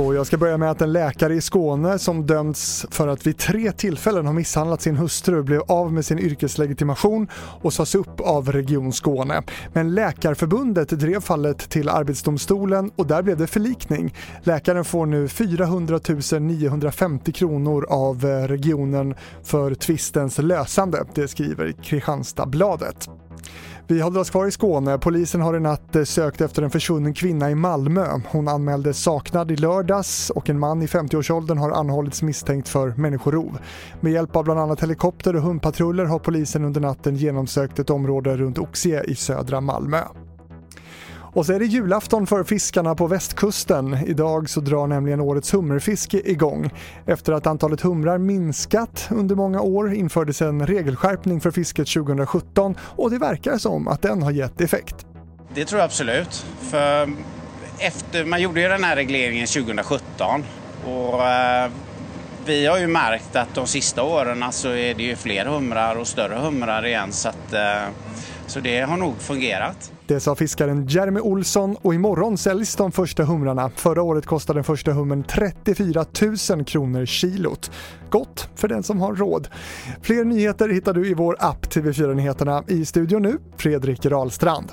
Och jag ska börja med att en läkare i Skåne som dömts för att vid tre tillfällen ha misshandlat sin hustru blev av med sin yrkeslegitimation och sades upp av Region Skåne. Men Läkarförbundet drev fallet till Arbetsdomstolen och där blev det förlikning. Läkaren får nu 400 950 kronor av eh, regionen för tvistens lösande, det skriver Kristianstadsbladet. Vi håller oss kvar i Skåne. Polisen har i natt eh, sökt efter en försvunnen kvinna i Malmö. Hon anmäldes saknad i lördags och en man i 50-årsåldern har anhållits misstänkt för människorov. Med hjälp av bland annat helikopter och hundpatruller har polisen under natten genomsökt ett område runt Oxie i södra Malmö. Och så är det julafton för fiskarna på västkusten. Idag så drar nämligen årets hummerfiske igång. Efter att antalet humrar minskat under många år infördes en regelskärpning för fisket 2017 och det verkar som att den har gett effekt. Det tror jag absolut. För efter, man gjorde ju den här regleringen 2017 och eh, vi har ju märkt att de sista åren så är det ju fler humrar och större humrar igen så, att, eh, så det har nog fungerat. Det sa fiskaren Jeremy Olsson och imorgon säljs de första humrarna. Förra året kostade den första hummen 34 000 kronor kilot. Gott för den som har råd. Fler nyheter hittar du i vår app TV4 Nyheterna. I studion nu, Fredrik Rahlstrand.